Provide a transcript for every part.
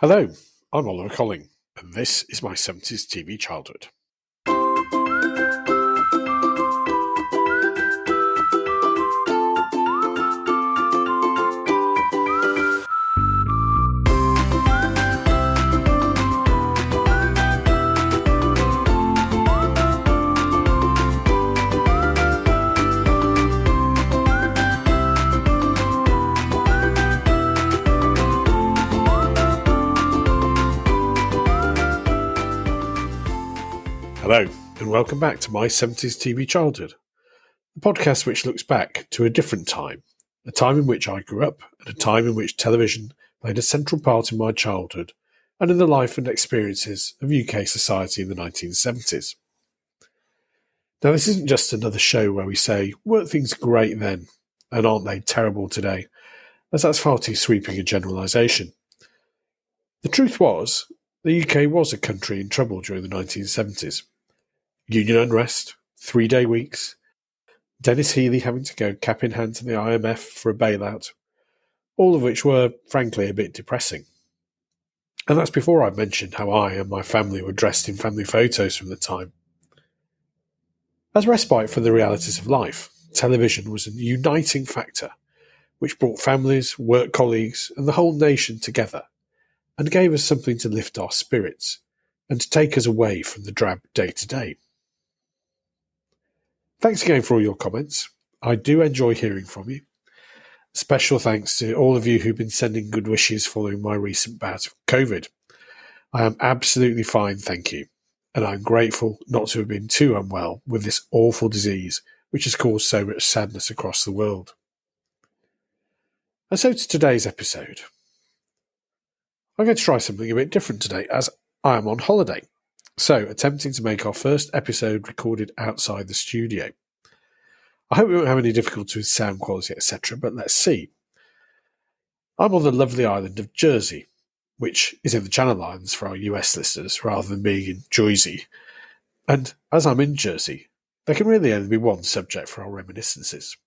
Hello, I'm Oliver Colling, and this is my 70s TV childhood. Hello, and welcome back to my 70s TV childhood, a podcast which looks back to a different time, a time in which I grew up, and a time in which television played a central part in my childhood and in the life and experiences of UK society in the 1970s. Now, this isn't just another show where we say, weren't things great then, and aren't they terrible today, as that's far too sweeping a generalisation. The truth was, the UK was a country in trouble during the 1970s. Union unrest, three day weeks, Denis Healey having to go cap in hand to the IMF for a bailout, all of which were, frankly, a bit depressing. And that's before I mentioned how I and my family were dressed in family photos from the time. As respite from the realities of life, television was a uniting factor which brought families, work colleagues, and the whole nation together and gave us something to lift our spirits and to take us away from the drab day to day. Thanks again for all your comments. I do enjoy hearing from you. Special thanks to all of you who've been sending good wishes following my recent bout of COVID. I am absolutely fine, thank you. And I'm grateful not to have been too unwell with this awful disease which has caused so much sadness across the world. And so to today's episode. I'm going to try something a bit different today as I am on holiday. So, attempting to make our first episode recorded outside the studio. I hope we won't have any difficulty with sound quality, etc., but let's see. I'm on the lovely island of Jersey, which is in the Channel Islands for our US listeners rather than being in Jersey. And as I'm in Jersey, there can really only be one subject for our reminiscences.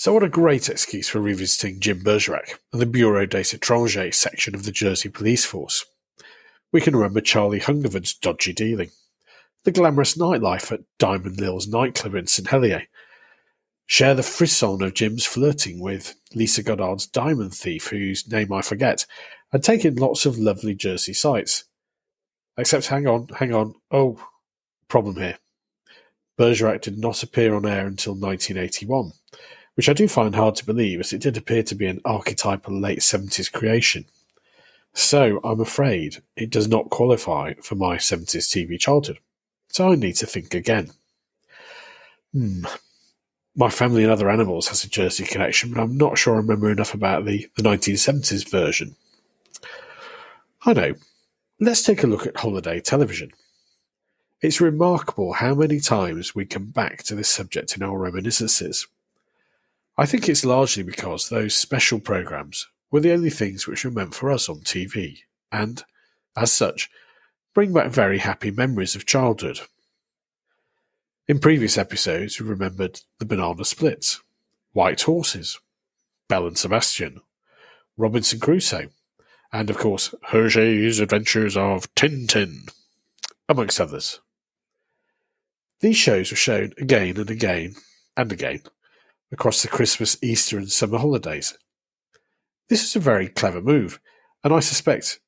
So, what a great excuse for revisiting Jim Bergerac and the Bureau des Etrangers section of the Jersey Police Force. We can remember Charlie Hungerford's dodgy dealing, the glamorous nightlife at Diamond Lil's nightclub in St Helier, share the frisson of Jim's flirting with Liza Goddard's diamond thief, whose name I forget, and take in lots of lovely Jersey sights. Except, hang on, hang on, oh, problem here. Bergerac did not appear on air until 1981 which I do find hard to believe as it did appear to be an archetypal late 70s creation. So I'm afraid it does not qualify for my 70s TV childhood. So I need to think again. Hmm. My Family and Other Animals has a Jersey connection, but I'm not sure I remember enough about the, the 1970s version. I know. Let's take a look at holiday television. It's remarkable how many times we come back to this subject in our reminiscences. I think it's largely because those special programs were the only things which were meant for us on TV, and, as such, bring back very happy memories of childhood. In previous episodes, we remembered the banana splits, white horses, Belle and Sebastian, Robinson Crusoe, and of course Hergé's Adventures of Tintin, amongst others. These shows were shown again and again and again across the Christmas, Easter, and summer holidays. This was a very clever move, and I suspect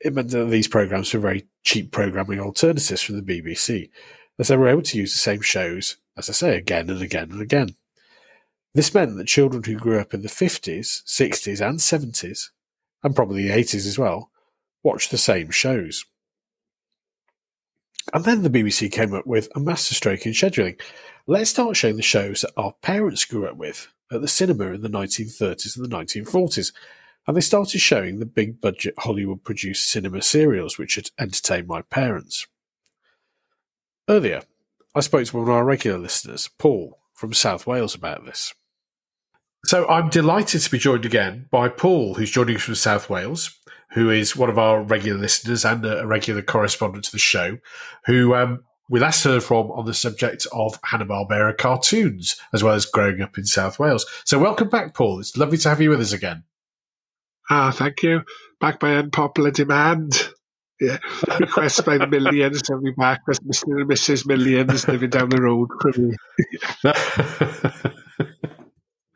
it meant that these programs were very cheap programming alternatives from the BBC, as they were able to use the same shows, as I say, again and again and again. This meant that children who grew up in the 50s, 60s, and 70s, and probably the 80s as well, watched the same shows. And then the BBC came up with a masterstroke in scheduling. Let's start showing the shows that our parents grew up with at the cinema in the 1930s and the 1940s. And they started showing the big budget Hollywood produced cinema serials which had entertained my parents. Earlier, I spoke to one of our regular listeners, Paul from South Wales, about this. So I'm delighted to be joined again by Paul, who's joining us from South Wales, who is one of our regular listeners and a regular correspondent to the show, who um, we last heard from on the subject of Hanna-Barbera cartoons, as well as growing up in South Wales. So welcome back, Paul. It's lovely to have you with us again. Ah, thank you. Back by unpopular demand. Yeah, requests by the millions to be back as Mr. and Mrs. Millions living down the road from me.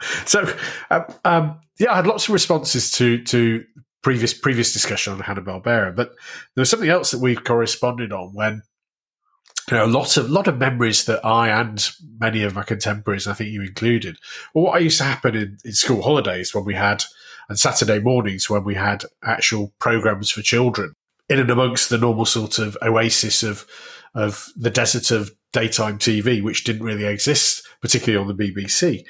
so, um, um, yeah, I had lots of responses to to previous previous discussion on Hanna Barbera, but there was something else that we corresponded on when you know, a lot of lot of memories that I and many of my contemporaries, I think you included, well, what used to happen in, in school holidays when we had and Saturday mornings when we had actual programs for children in and amongst the normal sort of oasis of of the desert of daytime TV, which didn't really exist, particularly on the BBC.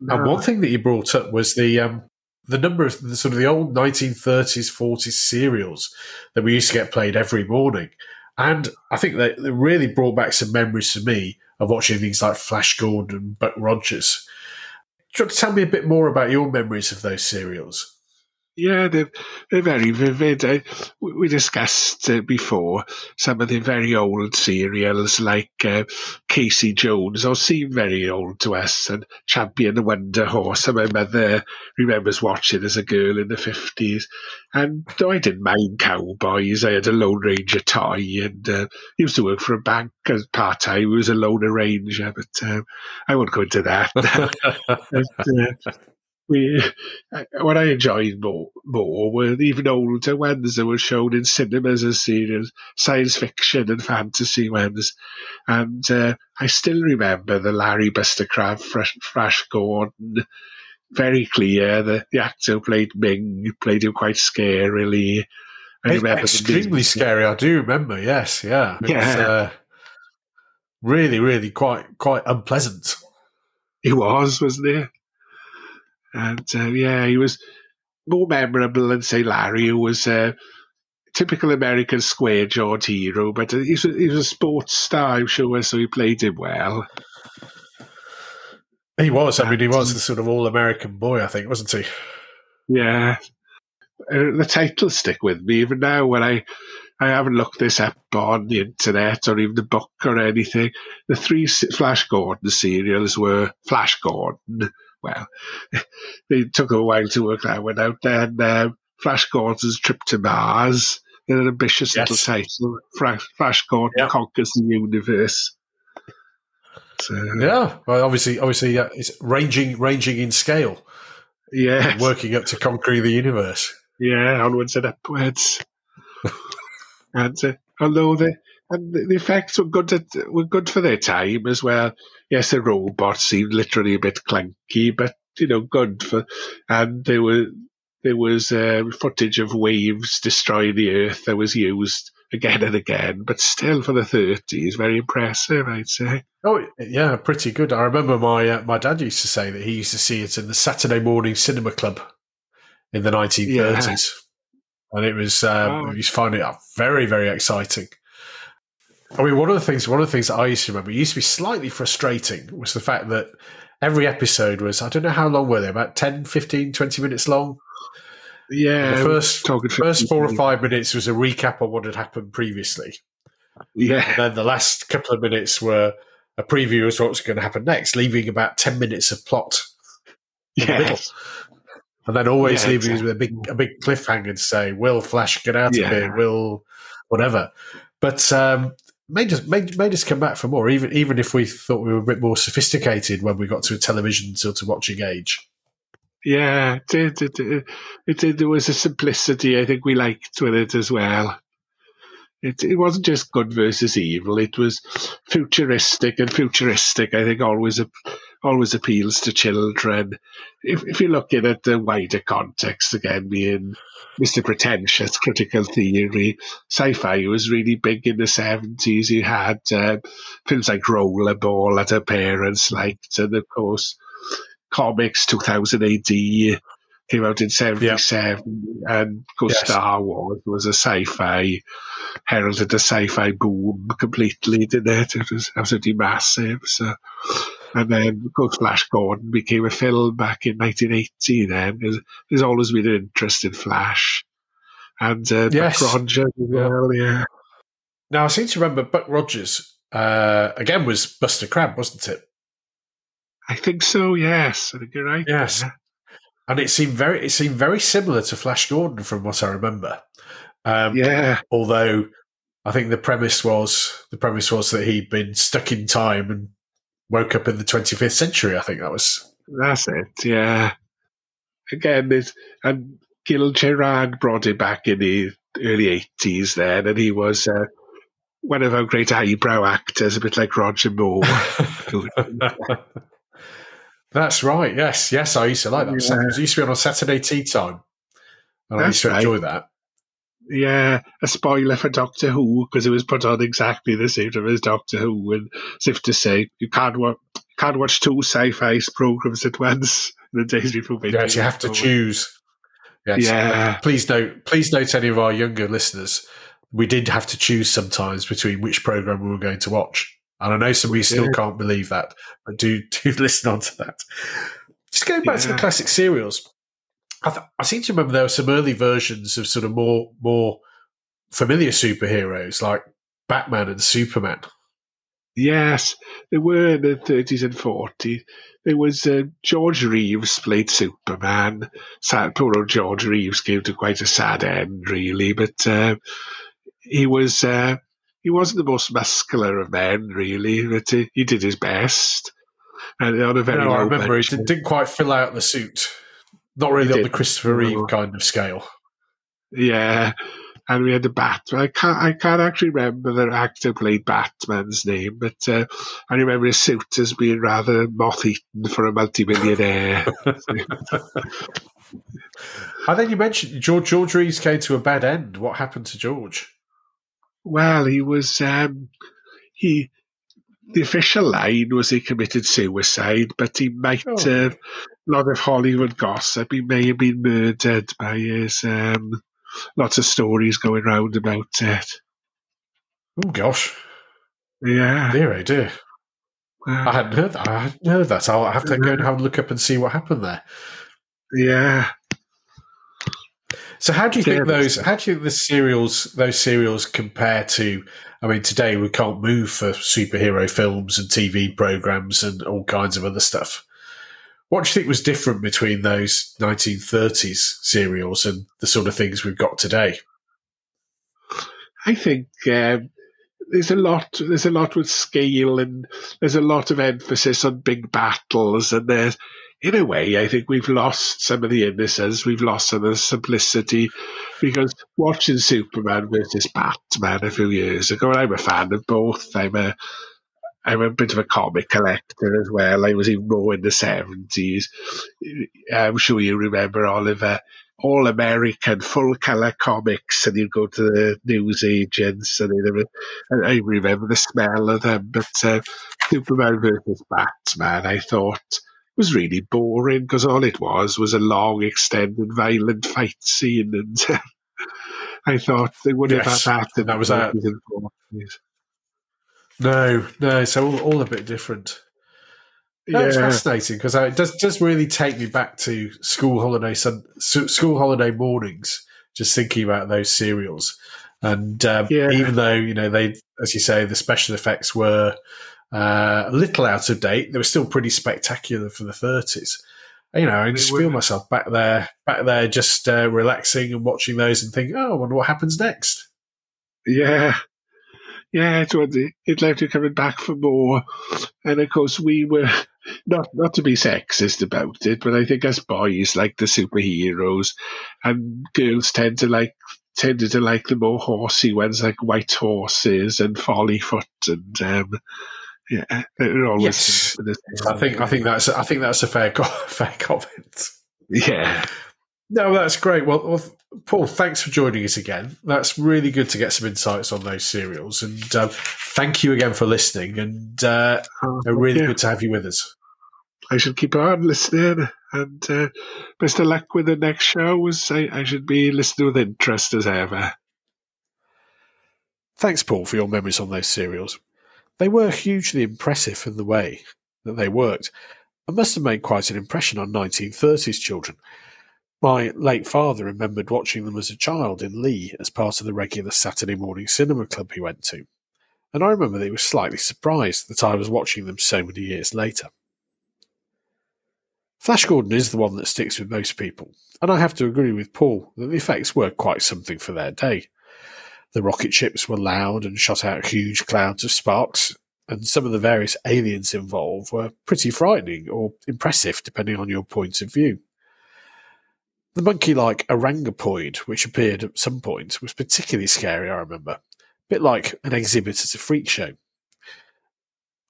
No. And one thing that you brought up was the um, the number of the sort of the old 1930s, 40s serials that we used to get played every morning. And I think it really brought back some memories for me of watching things like Flash Gordon and Buck Rogers. Do you want to tell me a bit more about your memories of those serials? Yeah, they're, they're very vivid. We discussed uh, before some of the very old serials like uh, Casey Jones, or seem very old to us, and Champion the Wonder Horse, and my mother remembers watching as a girl in the 50s. And though I didn't mind cowboys, I had a Lone Ranger toy, and uh, used to work for a bank as part time. Was a Lone Ranger, but um, I won't go into that. but, uh, we what I enjoyed more more were even older ones that were shown in cinemas as serials, science fiction and fantasy ones. And uh, I still remember the Larry Buster Crabbe Flash, Flash Gordon very clear. The, the actor played Ming played him quite scarily. I remember extremely scary. I do remember. Yes, yeah, it yeah. Was, uh, really, really quite quite unpleasant. It was, wasn't he? And uh, yeah, he was more memorable than, say, Larry, who was a typical American square jawed hero, but he was, he was a sports star, I'm sure, so he played him well. He was. I mean, he was the sort of all American boy, I think, wasn't he? Yeah. Uh, the titles stick with me even now when I I haven't looked this up on the internet or even the book or anything. The three Flash Gordon serials were Flash Gordon, well, it took a while to work that one out. Then uh, Flash Gordon's Trip to Mars, in an ambitious yes. little title. Flash, Flash Gordon yep. conquers the universe. So, yeah, well, obviously, obviously, uh, it's ranging, ranging in scale. Yeah, working up to conquering the universe. Yeah, onwards and upwards. and uh, although the and the effects were good at, were good for their time as well. Yes, the robots seemed literally a bit clunky, but you know, good for. And there were there was uh, footage of waves destroying the Earth that was used again and again, but still for the 30s, very impressive, I'd say. Oh yeah, pretty good. I remember my uh, my dad used to say that he used to see it in the Saturday morning cinema club in the 1930s, yeah. and it was um, oh. he was finding it very very exciting. I mean, one of the things, one of the things that I used to remember, it used to be slightly frustrating, was the fact that every episode was, I don't know how long were they, about 10, 15, 20 minutes long. Yeah. the first, first four or five minutes was a recap of what had happened previously. Yeah. And then the last couple of minutes were a preview of what's going to happen next, leaving about 10 minutes of plot in the middle. And then always yeah, leaving exactly. with a big, a big cliffhanger to say, will Flash get out yeah. of here? Will whatever. But um, made us made, made us come back for more, even even if we thought we were a bit more sophisticated when we got to a television sort of watching age. Yeah, it. It, it, it. There was a simplicity I think we liked with it as well. It it wasn't just good versus evil. It was futuristic, and futuristic I think always always appeals to children. If if you're looking at the wider context again, being Mr. Pretentious, critical theory, sci-fi was really big in the seventies. You had uh, films like Rollerball that our parents liked, and of course, comics, two thousand AD. came out in 77, and of course Yes. Star Wars was a sci-fi, heralded the sci-fi boom completely, didn't it? It was absolutely massive. So, and then, of course, Flash Gordon became a film back in 1980 then. There's, there's always been an interest in Flash. And uh, Yes. Buck Rogers as well, yeah. Now I seem to remember Buck Rogers uh, again was Buster Crabbe, wasn't it? I think so, yes. I think you're right. Yes. And it seemed very it seemed very similar to Flash Gordon from what I remember. Um, Yeah, Although I think the premise was the premise was that he'd been stuck in time and woke up in the 25th century. I think that was that's it, yeah. Again, and Gil Gerard brought it back in the early 80s then, and he was uh, one of our great eyebrow actors, a bit like Roger Moore. That's right. Yes, yes. I used to like that. Yeah. It used to be on a Saturday tea time, and I used to right. enjoy that. Yeah, a spoiler for Doctor Who, because it was put on exactly the same time as Doctor Who, and as if to say, you can't, wa- can't watch two sci-fi programs at once in the days before Yes, you have to choose. Yes. Yeah. Uh, please note. Please note any of our younger listeners. We did have to choose sometimes between which program we were going to watch, and I know some of you still Yeah. can't believe that, but do do listen on to that. Just going back to the classic serials, I, th- I seem to remember there were some early versions of sort of more more familiar superheroes like Batman and Superman. Yes, there were in the 30s and 40s. There was uh, George Reeves played Superman. Sad, poor old George Reeves came to quite a sad end, really. But uh, he was uh, he wasn't the most muscular of men, really. But uh, he did his best. And on a very No, I remember did- didn't quite fill out the suit. Not really on the Christopher Reeve kind of scale. Yeah, and we had the Batman. I can't, I can't actually remember the actor played Batman's name, but uh, I remember his suit as being rather moth-eaten for a multimillionaire. And then you mentioned George George Reeves came to a bad end. What happened to George? well, he was um, he. The official line was he committed suicide, but he might Oh. have. A lot of Hollywood gossip. He may have been murdered by his. Um, lots of stories going round about it. Oh gosh, Yeah, dear oh dear. uh, I hadn't heard that. I hadn't heard that. So I'll have to go and have a look up and see what happened there. yeah. So how do you think those? How do you think the serials? Those serials compare to? I mean, today we can't move for superhero films and TV programs and all kinds of other stuff. What do you think was different between those 1930s serials and the sort of things we've got today? I think um, there's a lot. There's a lot with scale, and there's a lot of emphasis on big battles. And there's, in a way, I think we've lost some of the innocence. We've lost some of the simplicity because watching Superman versus Batman a few years ago, I'm a fan of both. I'm a I'm a bit of a comic collector as well. I was even more in the seventies. I'm sure you remember Oliver all American full color comics, and you'd go to the news agents, and were, and I remember the smell of them. But uh, Superman versus Batman, I thought was really boring because all it was was a long, extended, violent fight scene, and I thought they would have Yes, had that. in that was the a- 30s and 40s. No, no. So all, all a bit different. No, it's Yeah, fascinating because it does does really take me back to school holiday sun, school holiday mornings. Just thinking about those serials, and um, Yeah. even though you know they, as you say, the special effects were uh, a little out of date, they were still pretty spectacular for the thirties. You know, I just feel myself back there, back there, just uh, relaxing and watching those and thinking, "Oh, I wonder what happens next." Yeah. Yeah, it would. It left you coming back for more. And of course, we were not not to be sexist about it, but I think as boys like the superheroes, and girls tend to like tended to like the more horsey ones, like White Horses and Follyfoot, and um, yeah, they're always Yes. I think I think that's I think that's a fair co- fair comment. yeah, No, that's great. Well, well, Paul, thanks for joining us again. That's really good to get some insights on those serials, and um, thank you again for listening. And uh, Oh, really good to have you with us. I should keep on listening. And uh, best of luck with the next show. I, I should be listening with interest as ever. Thanks, Paul, for your memories on those serials. They were hugely impressive in the way that they worked, and must have made quite an impression on 1930s children. My late father remembered watching them as a child in Leigh as part of the regular Saturday morning cinema club he went to, and I remember that he was slightly surprised that I was watching them so many years later. Flash Gordon is the one that sticks with most people, and I have to agree with Paul that the effects were quite something for their day. The rocket ships were loud and shot out huge clouds of sparks, and some of the various aliens involved were pretty frightening or impressive depending on your point of view. The monkey like Orangopoid, which appeared at some point, was particularly scary, I remember. A bit like an exhibit at a freak show.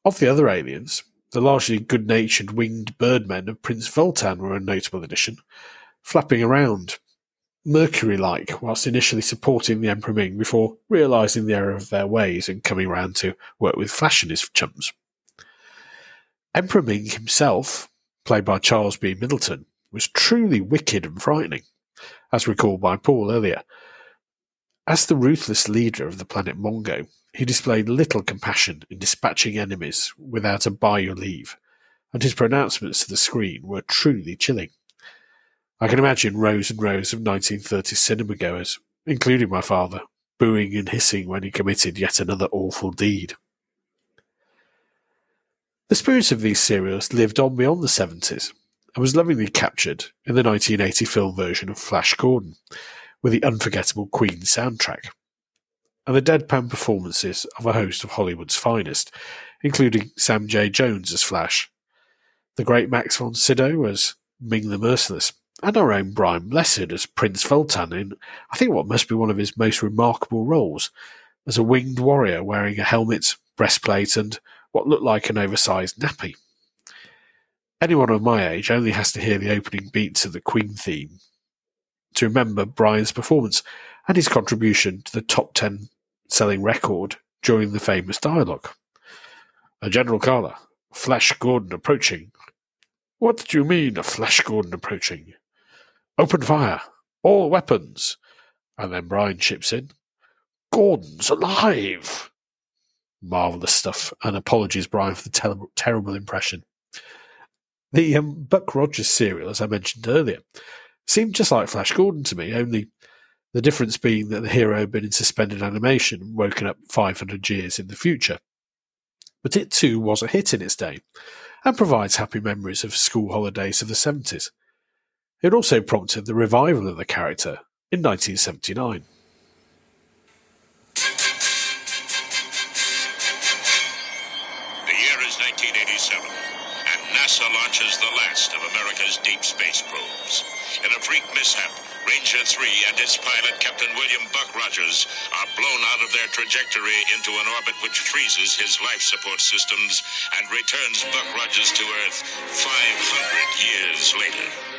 Of the other aliens, the largely good natured winged birdmen of Prince Vultan were a notable addition, flapping around Mercury like whilst initially supporting the Emperor Ming before realising the error of their ways and coming round to work with Flash and his chums. Emperor Ming himself, played by Charles B. Middleton, was truly wicked and frightening, as recalled by Paul earlier. As the ruthless leader of the planet Mongo, he displayed little compassion in dispatching enemies without a by your leave, and his pronouncements to the screen were truly chilling. I can imagine rows and rows of 1930s cinema goers, including my father, booing and hissing when he committed yet another awful deed. The spirit of these serials lived on beyond the 70s and was lovingly captured in the 1980 film version of Flash Gordon, with the unforgettable Queen soundtrack, and the deadpan performances of a host of Hollywood's finest, including Sam J. Jones as Flash, the great Max von Sydow as Ming the Merciless, and our own Brian Blessed as Prince Vultan in, I think, what must be one of his most remarkable roles as a winged warrior wearing a helmet, breastplate, and what looked like an oversized nappy. Anyone of my age only has to hear the opening beats of the Queen theme to remember Brian's performance and his contribution to the top 10 selling record during the famous dialogue. A General Kala, Flash Gordon approaching. What do you mean, a Flash Gordon approaching? Open fire! All weapons! And then Brian chips in. Gordon's alive! Marvellous stuff, and apologies, Brian, for the ter- terrible impression. The um, Buck Rogers serial, as I mentioned earlier, seemed just like Flash Gordon to me, only the difference being that the hero had been in suspended animation and woken up 500 years in the future. But it too was a hit in its day, and provides happy memories of school holidays of the 70s. It also prompted the revival of the character in 1979. The last of America's deep space probes. In a freak mishap, Ranger 3 and its pilot, Captain William Buck Rogers, are blown out of their trajectory into an orbit which freezes his life support systems and returns Buck Rogers to Earth 500 years later.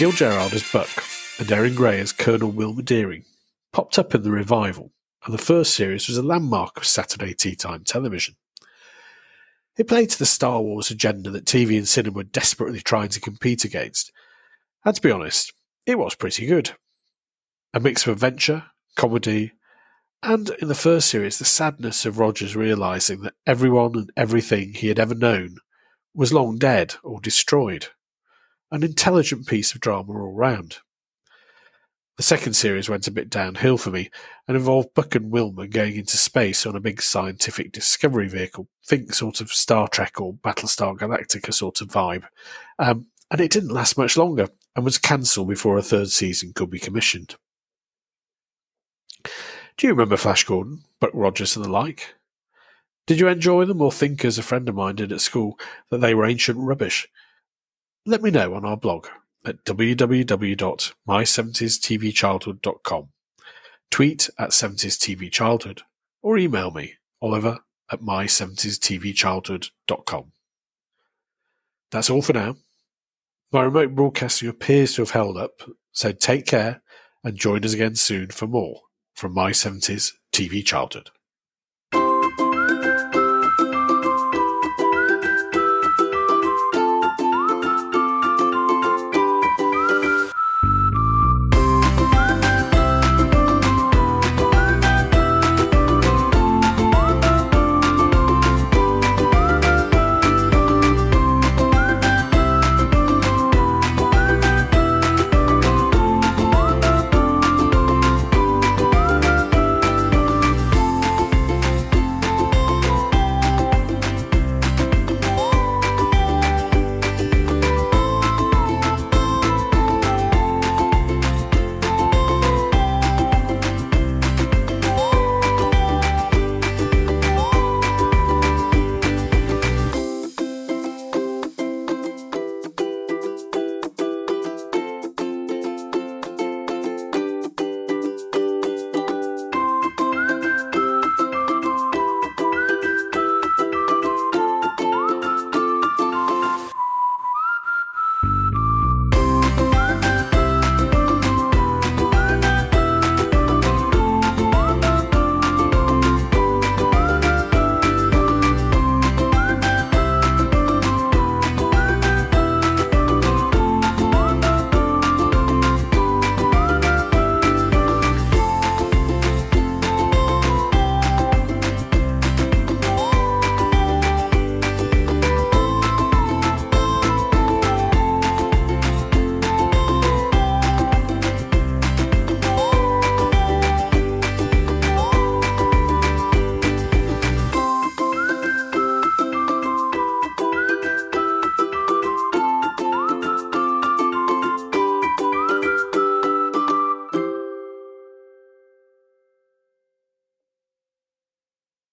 Gil Gerard as Buck and Erin Gray as Colonel Wilma Deering popped up in the revival, and the first series was a landmark of Saturday tea time television. It played to the Star Wars agenda that TV and cinema were desperately trying to compete against, and to be honest, it was pretty good. A mix of adventure, comedy, and in the first series, the sadness of Rogers realizing that everyone and everything he had ever known was long dead or destroyed an intelligent piece of drama all round. The second series went a bit downhill for me and involved Buck and Wilma going into space on a big scientific discovery vehicle. Think sort of Star Trek or Battlestar Galactica sort of vibe. Um, and it didn't last much longer and was cancelled before a third season could be commissioned. Do you remember Flash Gordon, Buck Rogers, and the like? Did you enjoy them or think, as a friend of mine did at school, that they were ancient rubbish? Let me know on our blog at www.my70stvchildhood.com, tweet at 70stvchildhood, or email me, oliver at my70stvchildhood.com. That's all for now. My remote broadcaster appears to have held up, so take care and join us again soon for more from My 70s TV Childhood.